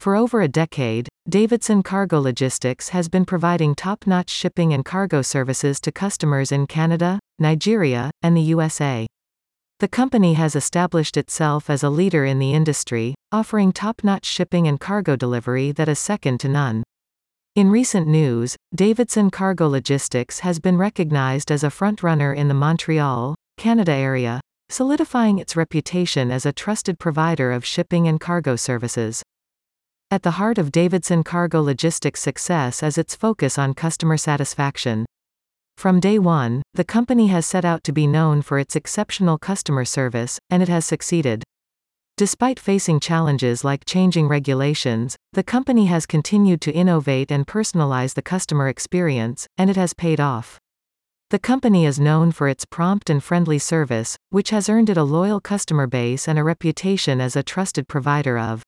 For over a decade, Davidson Cargo Logistics has been providing top-notch shipping and cargo services to customers in Canada, Nigeria, and the USA. The company has established itself as a leader in the industry, offering top-notch shipping and cargo delivery that is second to none. In recent news, Davidson Cargo Logistics has been recognized as a frontrunner in the Montreal, Canada area, solidifying its reputation as a trusted provider of shipping and cargo services. At the heart of Davidson Cargo Logistics' success is its focus on customer satisfaction. From day one, the company has set out to be known for its exceptional customer service, and it has succeeded. Despite facing challenges like changing regulations, the company has continued to innovate and personalize the customer experience, and it has paid off. The company is known for its prompt and friendly service, which has earned it a loyal customer base and a reputation as a trusted provider of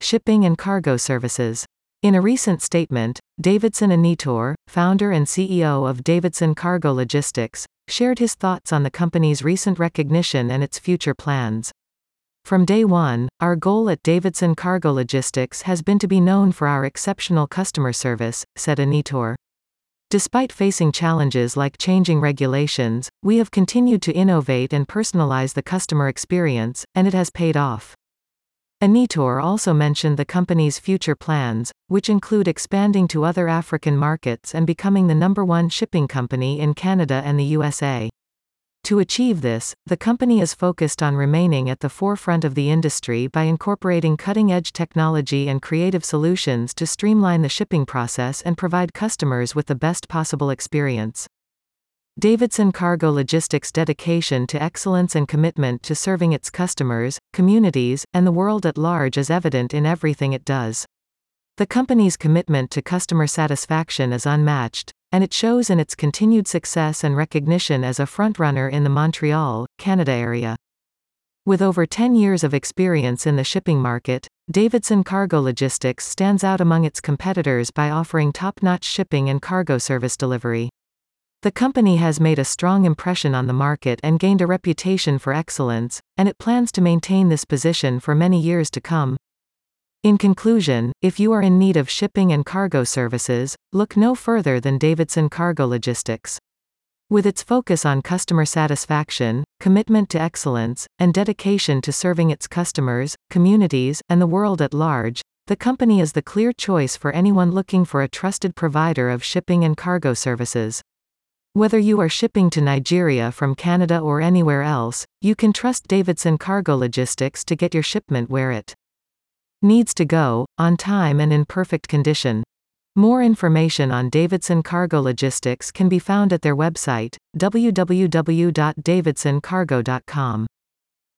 shipping and cargo services. In a recent statement, Davidson Anitor, founder and CEO of Davidson Cargo Logistics, shared his thoughts on the company's recent recognition and its future plans. From day one, our goal at Davidson Cargo Logistics has been to be known for our exceptional customer service, said Anitor. Despite facing challenges like changing regulations, we have continued to innovate and personalize the customer experience, and it has paid off. Anitor also mentioned the company's future plans, which include expanding to other African markets and becoming the number one shipping company in Canada and the USA. To achieve this, the company is focused on remaining at the forefront of the industry by incorporating cutting-edge technology and creative solutions to streamline the shipping process and provide customers with the best possible experience. Davidson Cargo Logistics' dedication to excellence and commitment to serving its customers, communities, and the world at large is evident in everything it does. The company's commitment to customer satisfaction is unmatched, and it shows in its continued success and recognition as a frontrunner in the Montreal, Canada area. With over 10 years of experience in the shipping market, Davidson Cargo Logistics stands out among its competitors by offering top-notch shipping and cargo service delivery. The company has made a strong impression on the market and gained a reputation for excellence, and it plans to maintain this position for many years to come. In conclusion, if you are in need of shipping and cargo services, look no further than Davidson Cargo Logistics. With its focus on customer satisfaction, commitment to excellence, and dedication to serving its customers, communities, and the world at large, the company is the clear choice for anyone looking for a trusted provider of shipping and cargo services. Whether you are shipping to Nigeria from Canada or anywhere else, you can trust Davidson Cargo Logistics to get your shipment where it Needs to go, on time and in perfect condition. More information on Davidson Cargo Logistics can be found at their website, www.davidsoncargo.com.